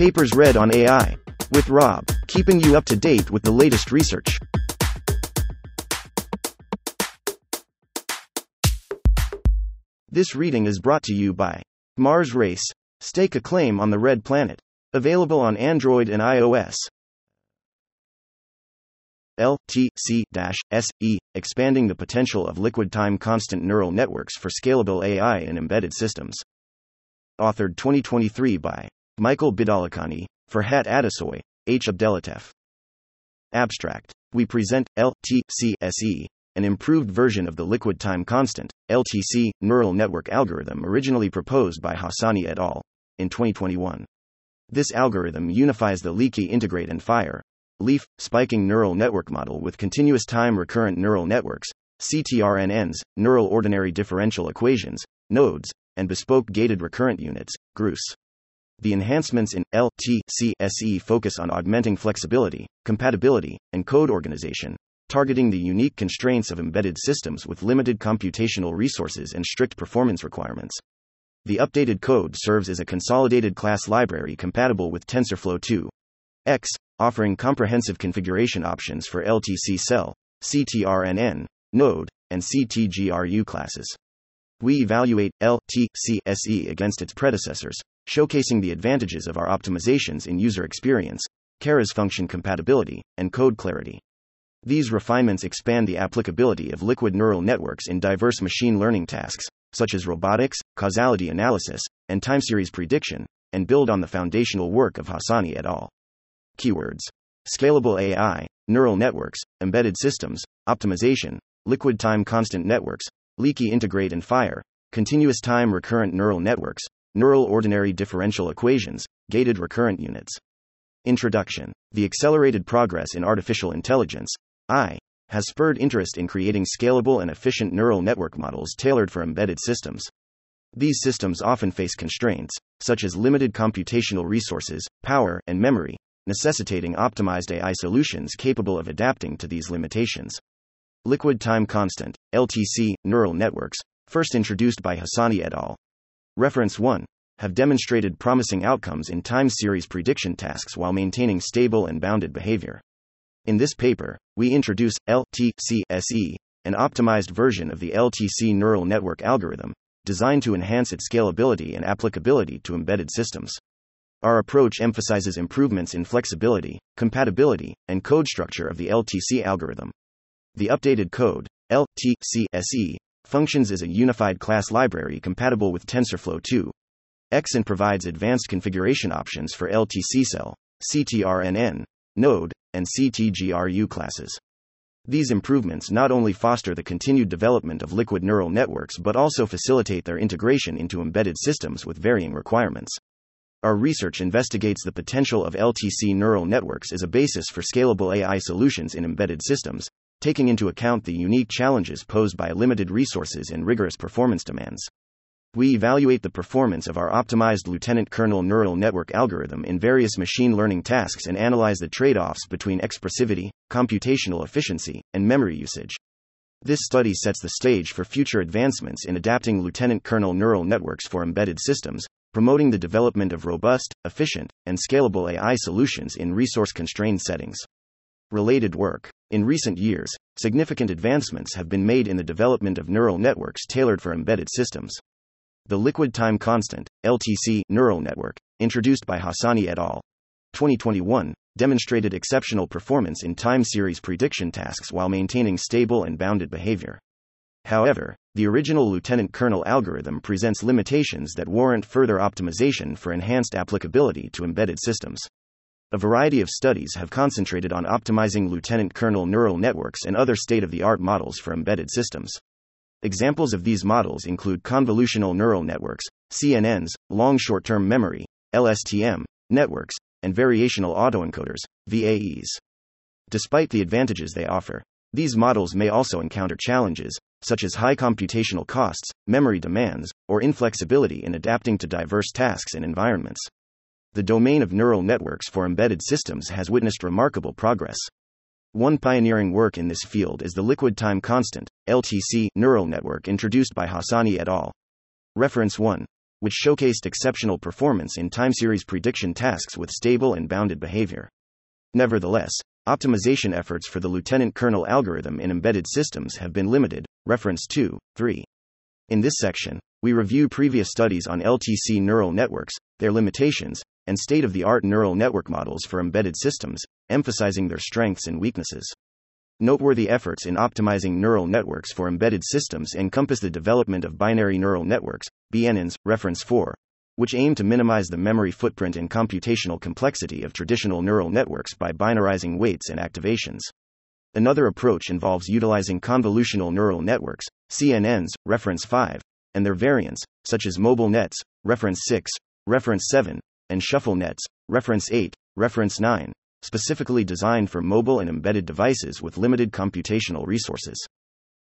Papers read on AI. With Rob, keeping you up to date with the latest research. This reading is brought to you by Mars Race. Stake a claim on the red planet. Available on Android and iOS. LTC-SE, expanding the potential of liquid time constant neural networks for scalable AI and embedded systems. Authored 2023 by Michael Bidollahkhani, Ferhat Atasoy, H. Abdellatef. Abstract. We present LTC-SE, an improved version of the liquid time constant, LTC, neural network algorithm originally proposed by Hasani et al. in 2021. This algorithm unifies the leaky integrate and fire, LIF, spiking neural network model with continuous time recurrent neural networks, CTRNNs, neural ordinary differential equations, nodes, and bespoke gated recurrent units, GRUS. The enhancements in LTC-SE focus on augmenting flexibility, compatibility, and code organization, targeting the unique constraints of embedded systems with limited computational resources and strict performance requirements. The updated code serves as a consolidated class library compatible with TensorFlow 2. X, offering comprehensive configuration options for LTC cell, CTRNN, node, and CTGRU classes. We evaluate LTC-SE against its predecessors, showcasing the advantages of our optimizations in user experience, Keras function compatibility, and code clarity. These refinements expand the applicability of liquid neural networks in diverse machine learning tasks, such as robotics, causality analysis, and time series prediction, and build on the foundational work of Hasani et al. Keywords Scalable AI, neural networks, embedded systems, optimization, liquid time constant networks, leaky integrate and fire, continuous time recurrent neural networks, neural ordinary differential equations, gated recurrent units. Introduction The accelerated progress in artificial intelligence, AI, has spurred interest in creating scalable and efficient neural network models tailored for embedded systems. These systems often face constraints, such as limited computational resources, power, and memory, necessitating optimized AI solutions capable of adapting to these limitations. Liquid Time Constant, LTC, neural networks, first introduced by Hasani et al. Reference 1 have demonstrated promising outcomes in time series prediction tasks while maintaining stable and bounded behavior. In this paper, we introduce LTC-SE, an optimized version of the LTC neural network algorithm, designed to enhance its scalability and applicability to embedded systems. Our approach emphasizes improvements in flexibility, compatibility, and code structure of the LTC algorithm. The updated code, LTC-SE, functions as a unified class library compatible with TensorFlow 2. X and provides advanced configuration options for LTC cell, CTRNN, node, and CTGRU classes. These improvements not only foster the continued development of liquid neural networks but also facilitate their integration into embedded systems with varying requirements. Our research investigates the potential of LTC neural networks as a basis for scalable AI solutions in embedded systems, taking into account the unique challenges posed by limited resources and rigorous performance demands. We evaluate the performance of our optimized lieutenant colonel neural network algorithm in various machine learning tasks and analyze the trade offs between expressivity, computational efficiency, and memory usage. This study sets the stage for future advancements in adapting lieutenant colonel neural networks for embedded systems, promoting the development of robust, efficient, and scalable AI solutions in resource constrained settings. Related work. In recent years, significant advancements have been made in the development of neural networks tailored for embedded systems. The liquid time constant, LTC, neural network, introduced by Hasani et al. 2021, demonstrated exceptional performance in time series prediction tasks while maintaining stable and bounded behavior. However, the original lieutenant colonel algorithm presents limitations that warrant further optimization for enhanced applicability to embedded systems. A variety of studies have concentrated on optimizing lieutenant colonel neural networks and other state of the art models for embedded systems. Examples of these models include convolutional neural networks, CNNs, long short term memory, LSTM, networks, and variational autoencoders, VAEs. Despite the advantages they offer, these models may also encounter challenges, such as high computational costs, memory demands, or inflexibility in adapting to diverse tasks and environments. The domain of neural networks for embedded systems has witnessed remarkable progress. One pioneering work in this field is the liquid time constant, LTC, neural network introduced by Hasani et al. Reference 1. which showcased exceptional performance in time series prediction tasks with stable and bounded behavior. Nevertheless, optimization efforts for the lieutenant colonel algorithm in embedded systems have been limited. Reference 2, 3. In this section, we review previous studies on LTC neural networks, their limitations, and state of the art neural network models for embedded systems, emphasizing their strengths and weaknesses. Noteworthy efforts in optimizing neural networks for embedded systems encompass the development of binary neural networks, BNNs, reference 4, which aim to minimize the memory footprint and computational complexity of traditional neural networks by binarizing weights and activations. Another approach involves utilizing convolutional neural networks, CNNs, reference 5, and their variants, such as MobileNets, reference 6, reference 7, and ShuffleNets, reference 8, reference 9, specifically designed for mobile and embedded devices with limited computational resources.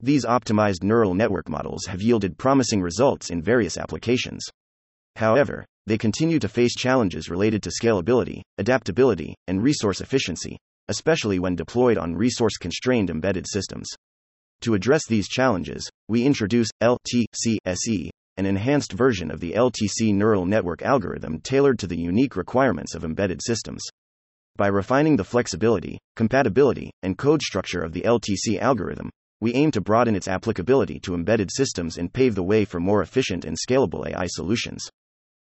These optimized neural network models have yielded promising results in various applications. However, they continue to face challenges related to scalability, adaptability, and resource efficiency, especially when deployed on resource constrained embedded systems. To address these challenges, we introduce LTCSE, an enhanced version of the LTC neural network algorithm tailored to the unique requirements of embedded systems. By refining the flexibility, compatibility, and code structure of the LTC algorithm, we aim to broaden its applicability to embedded systems and pave the way for more efficient and scalable AI solutions.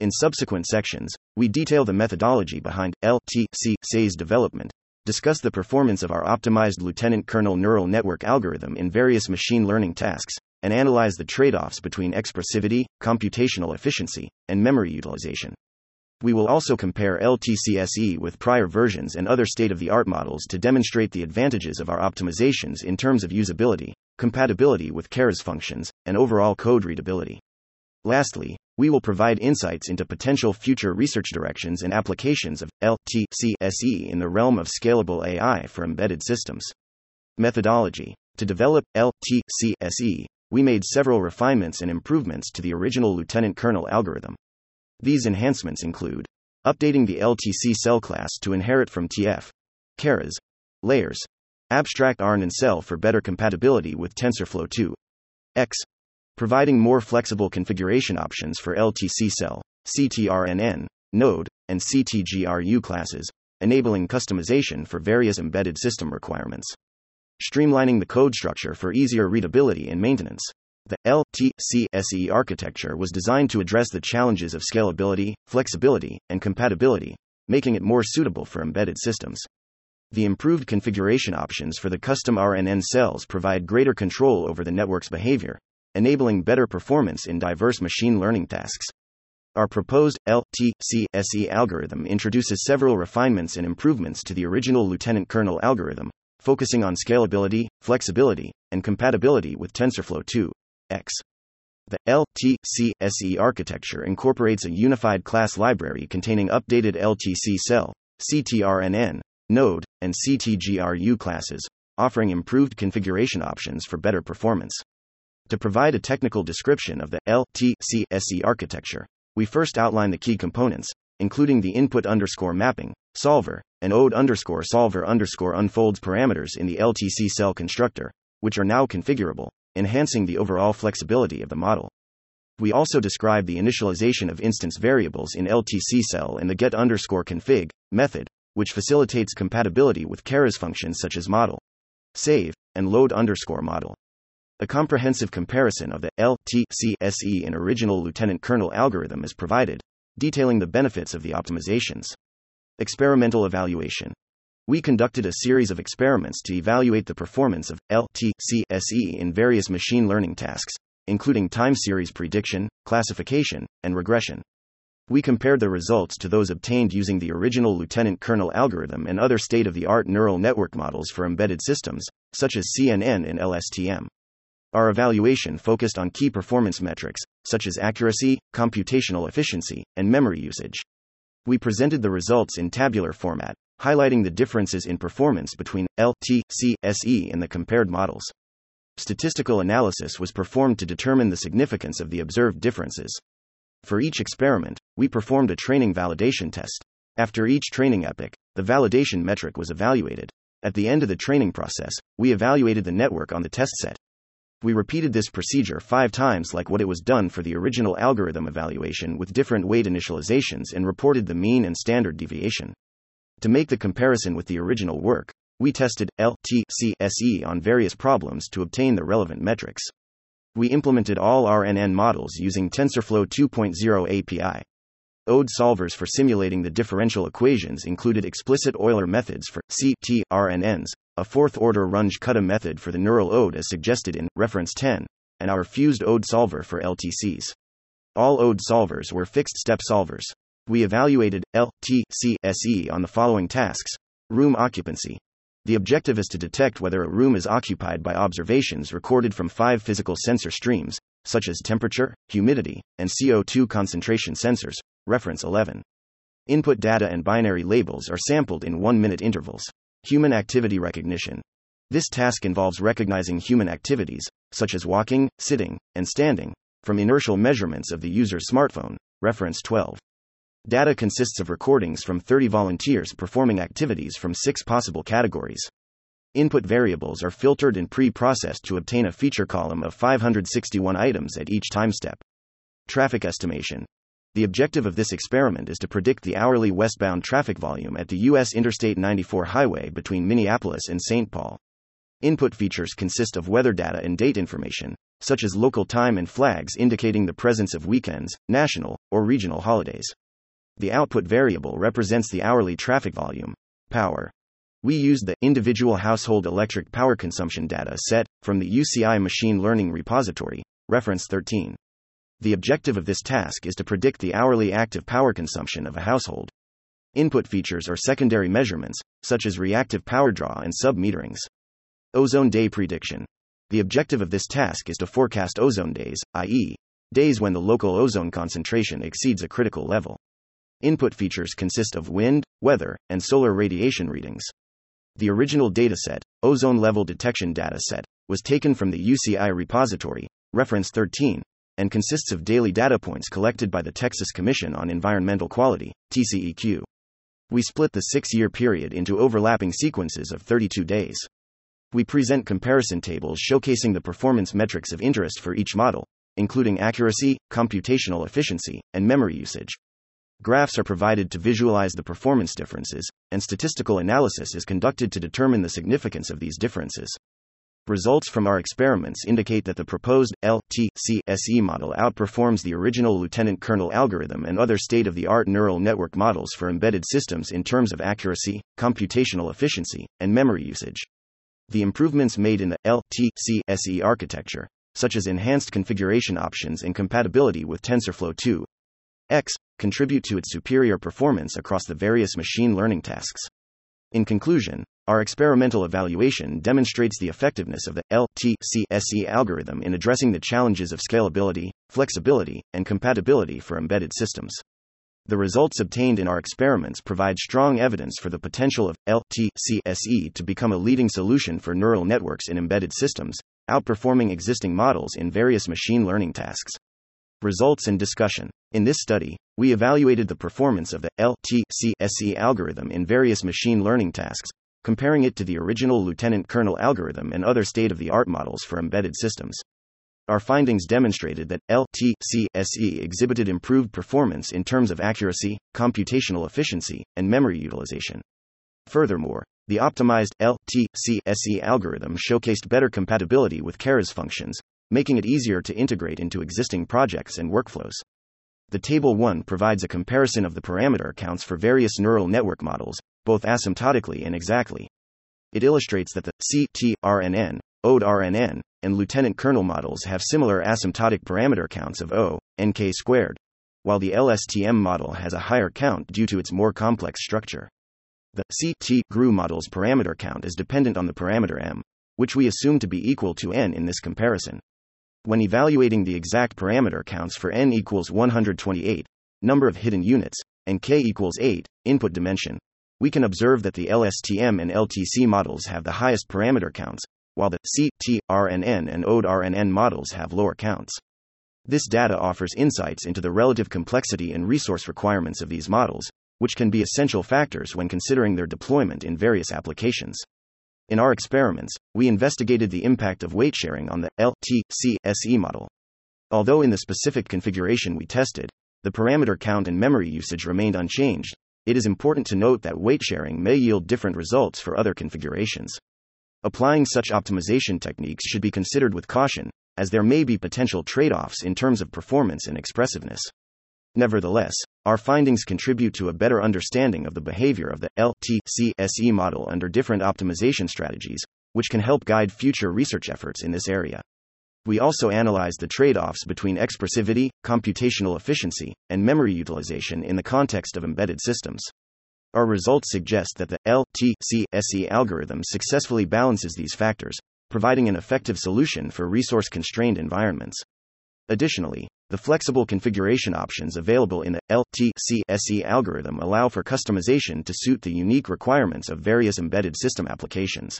In subsequent sections, we detail the methodology behind LTC development, discuss the performance of our optimized lieutenant colonel neural network algorithm in various machine learning tasks, and analyze the trade offs between expressivity, computational efficiency, and memory utilization. We will also compare LTCSE with prior versions and other state of the art models to demonstrate the advantages of our optimizations in terms of usability, compatibility with Keras functions, and overall code readability. Lastly, we will provide insights into potential future research directions and applications of LTCSE in the realm of scalable AI for embedded systems. Methodology To develop LTCSE, we made several refinements and improvements to the original lieutenant colonel algorithm. These enhancements include updating the LTC cell class to inherit from TF, Keras, layers, AbstractRNNCell for better compatibility with TensorFlow 2, X, providing more flexible configuration options for LTC cell, CTRNN, node, and CTGRU classes, enabling customization for various embedded system requirements. Streamlining the code structure for easier readability and maintenance. The LTCSE architecture was designed to address the challenges of scalability, flexibility, and compatibility, making it more suitable for embedded systems. The improved configuration options for the custom RNN cells provide greater control over the network's behavior, enabling better performance in diverse machine learning tasks. Our proposed LTCSE algorithm introduces several refinements and improvements to the original lieutenant colonel algorithm, focusing on scalability, flexibility, and compatibility with TensorFlow 2. X. The LTC-SE architecture incorporates a unified class library containing updated LTC cell, CTRNN, node, and CTGRU classes, offering improved configuration options for better performance. To provide a technical description of the LTC-SE architecture, we first outline the key components, including the input underscore mapping, solver, and ode underscore solver underscore unfolds parameters in the LTC cell constructor, which are now configurable, enhancing the overall flexibility of the model. We also describe the initialization of instance variables in LTC cell and the get underscore config method, which facilitates compatibility with Keras functions such as model, save, and load underscore model. A comprehensive comparison of the LTCSE and original lieutenant colonel algorithm is provided, detailing the benefits of the optimizations. Experimental evaluation we conducted a series of experiments to evaluate the performance of LTCSE in various machine learning tasks, including time series prediction, classification, and regression. We compared the results to those obtained using the original lieutenant colonel algorithm and other state of the art neural network models for embedded systems, such as CNN and LSTM. Our evaluation focused on key performance metrics, such as accuracy, computational efficiency, and memory usage. We presented the results in tabular format, highlighting the differences in performance between LTCSE and the compared models. Statistical analysis was performed to determine the significance of the observed differences. For each experiment, we performed a training validation test. After each training epoch, the validation metric was evaluated. At the end of the training process, we evaluated the network on the test set. We repeated this procedure five times like what it was done for the original algorithm evaluation with different weight initializations and reported the mean and standard deviation. To make the comparison with the original work, we tested LTCSE on various problems to obtain the relevant metrics. We implemented all RNN models using TensorFlow 2.0 API. ODE solvers for simulating the differential equations included explicit Euler methods for CTRNNs, a fourth order Runge-Kutta method for the neural ODE as suggested in reference 10, and our fused ODE solver for LTCs. All ODE solvers were fixed step solvers. We evaluated LTCSE on the following tasks room occupancy. The objective is to detect whether a room is occupied by observations recorded from five physical sensor streams, such as temperature, humidity, and CO2 concentration sensors, reference 11. Input data and binary labels are sampled in one minute intervals. Human activity recognition. This task involves recognizing human activities, such as walking, sitting, and standing, from inertial measurements of the user's smartphone, reference 12. Data consists of recordings from 30 volunteers performing activities from six possible categories. Input variables are filtered and pre processed to obtain a feature column of 561 items at each time step. Traffic estimation. The objective of this experiment is to predict the hourly westbound traffic volume at the U.S. Interstate 94 highway between Minneapolis and St. Paul. Input features consist of weather data and date information, such as local time and flags indicating the presence of weekends, national, or regional holidays. The output variable represents the hourly traffic volume, power. We used the individual household electric power consumption data set from the UCI machine learning repository, reference 13. The objective of this task is to predict the hourly active power consumption of a household. Input features are secondary measurements, such as reactive power draw and sub meterings. Ozone day prediction. The objective of this task is to forecast ozone days, i.e., days when the local ozone concentration exceeds a critical level. Input features consist of wind, weather, and solar radiation readings. The original dataset, ozone level detection dataset, was taken from the UCI repository, reference 13, and consists of daily data points collected by the Texas Commission on Environmental Quality, TCEQ. We split the six year period into overlapping sequences of 32 days. We present comparison tables showcasing the performance metrics of interest for each model, including accuracy, computational efficiency, and memory usage. Graphs are provided to visualize the performance differences, and statistical analysis is conducted to determine the significance of these differences. Results from our experiments indicate that the proposed LTCSE model outperforms the original lieutenant colonel algorithm and other state of the art neural network models for embedded systems in terms of accuracy, computational efficiency, and memory usage. The improvements made in the LTCSE architecture, such as enhanced configuration options and compatibility with TensorFlow 2 X, contribute to its superior performance across the various machine learning tasks. In conclusion, our experimental evaluation demonstrates the effectiveness of the LTCSE algorithm in addressing the challenges of scalability, flexibility, and compatibility for embedded systems. The results obtained in our experiments provide strong evidence for the potential of LTCSE to become a leading solution for neural networks in embedded systems, outperforming existing models in various machine learning tasks. Results and discussion. In this study, we evaluated the performance of the LTCSE algorithm in various machine learning tasks, comparing it to the original lieutenant colonel algorithm and other state of the art models for embedded systems. Our findings demonstrated that LTCSE exhibited improved performance in terms of accuracy, computational efficiency, and memory utilization. Furthermore, the optimized LTCSE algorithm showcased better compatibility with Keras functions, making it easier to integrate into existing projects and workflows. The Table 1 provides a comparison of the parameter counts for various neural network models, both asymptotically and exactly. It illustrates that the CTRNN, ODE-RNN, and lieutenant colonel models have similar asymptotic parameter counts of O, nk squared, while the LSTM model has a higher count due to its more complex structure. The CT GRU model's parameter count is dependent on the parameter m, which we assume to be equal to n in this comparison. When evaluating the exact parameter counts for n equals 128, number of hidden units, and k equals 8, input dimension, we can observe that the LSTM and LTC models have the highest parameter counts, while the CTRNN and ODE-RNN models have lower counts. This data offers insights into the relative complexity and resource requirements of these models, which can be essential factors when considering their deployment in various applications. In our experiments, we investigated the impact of weight sharing on the LTCSE model. Although in the specific configuration we tested, the parameter count and memory usage remained unchanged, it is important to note that weight sharing may yield different results for other configurations. Applying such optimization techniques should be considered with caution, as there may be potential trade offs in terms of performance and expressiveness. Nevertheless, our findings contribute to a better understanding of the behavior of the LTCSE model under different optimization strategies, which can help guide future research efforts in this area. We also analyzed the trade offs between expressivity, computational efficiency, and memory utilization in the context of embedded systems. Our results suggest that the LTCSE algorithm successfully balances these factors, providing an effective solution for resource constrained environments. Additionally, the flexible configuration options available in the LTCSE algorithm allow for customization to suit the unique requirements of various embedded system applications.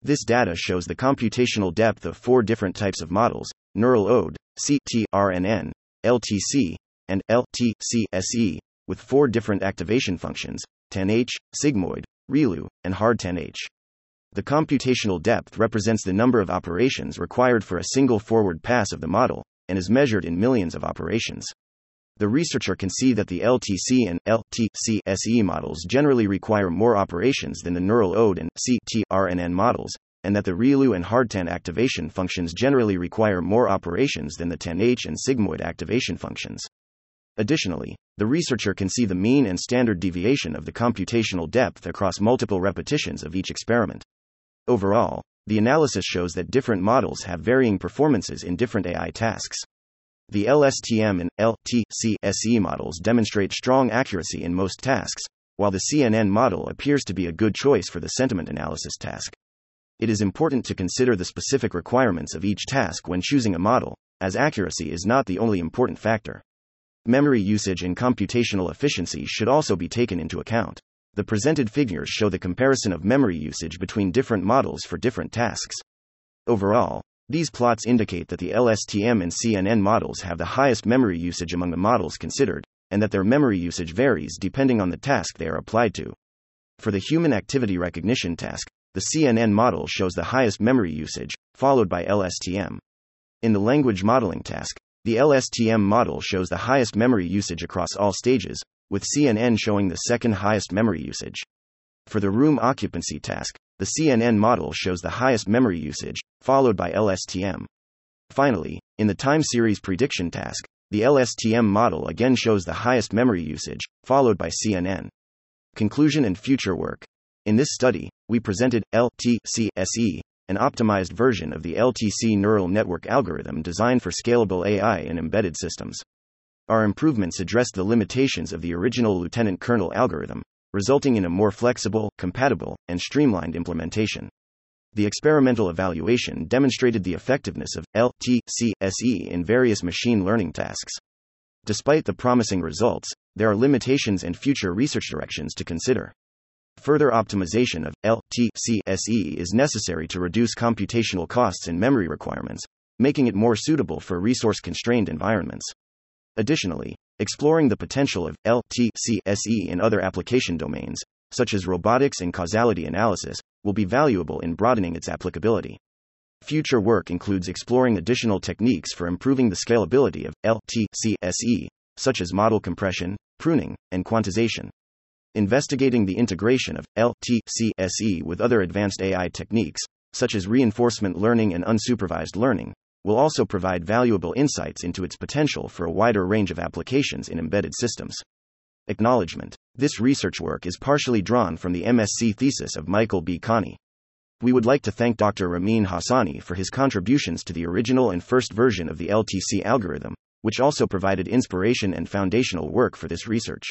This data shows the computational depth of four different types of models neural ODE, CTRNN, LTC, and LTCSE, with four different activation functions tanh, sigmoid, ReLU, and hard-tanh. The computational depth represents the number of operations required for a single forward pass of the model, and is measured in millions of operations. The researcher can see that the LTC and LTCSE models generally require more operations than the neural ODE and CTRNN models, and that the ReLU and hard-tanh activation functions generally require more operations than the tanh and sigmoid activation functions. Additionally, the researcher can see the mean and standard deviation of the computational depth across multiple repetitions of each experiment. Overall, the analysis shows that different models have varying performances in different AI tasks. The LSTM and LTCSE models demonstrate strong accuracy in most tasks, while the CNN model appears to be a good choice for the sentiment analysis task. It is important to consider the specific requirements of each task when choosing a model, as accuracy is not the only important factor. Memory usage and computational efficiency should also be taken into account. The presented figures show the comparison of memory usage between different models for different tasks. Overall, these plots indicate that the LSTM and CNN models have the highest memory usage among the models considered, and that their memory usage varies depending on the task they are applied to. For the human activity recognition task, the CNN model shows the highest memory usage, followed by LSTM. In the language modeling task, the LSTM model shows the highest memory usage across all stages, with CNN showing the second highest memory usage. For the room occupancy task, the CNN model shows the highest memory usage, followed by LSTM. Finally, in the time series prediction task, the LSTM model again shows the highest memory usage, followed by CNN. Conclusion and future work. In this study, we presented LTCSE, an optimized version of the LTC neural network algorithm designed for scalable AI in embedded systems. Our improvements addressed the limitations of the original Lieutenant colonel algorithm, resulting in a more flexible, compatible, and streamlined implementation. The experimental evaluation demonstrated the effectiveness of LTCSE in various machine learning tasks. Despite the promising results, there are limitations and future research directions to consider. Further optimization of LTCSE is necessary to reduce computational costs and memory requirements, making it more suitable for resource constrained environments. Additionally, exploring the potential of LTCSE in other application domains, such as robotics and causality analysis, will be valuable in broadening its applicability. Future work includes exploring additional techniques for improving the scalability of LTCSE, such as model compression, pruning, and quantization investigating the integration of LTCSE with other advanced AI techniques, such as reinforcement learning and unsupervised learning, will also provide valuable insights into its potential for a wider range of applications in embedded systems. Acknowledgement This research work is partially drawn from the MSc thesis of Michael Bidollahkhani. We would like to thank Dr. Ramin Hasani for his contributions to the original and first version of the LTC algorithm, which also provided inspiration and foundational work for this research.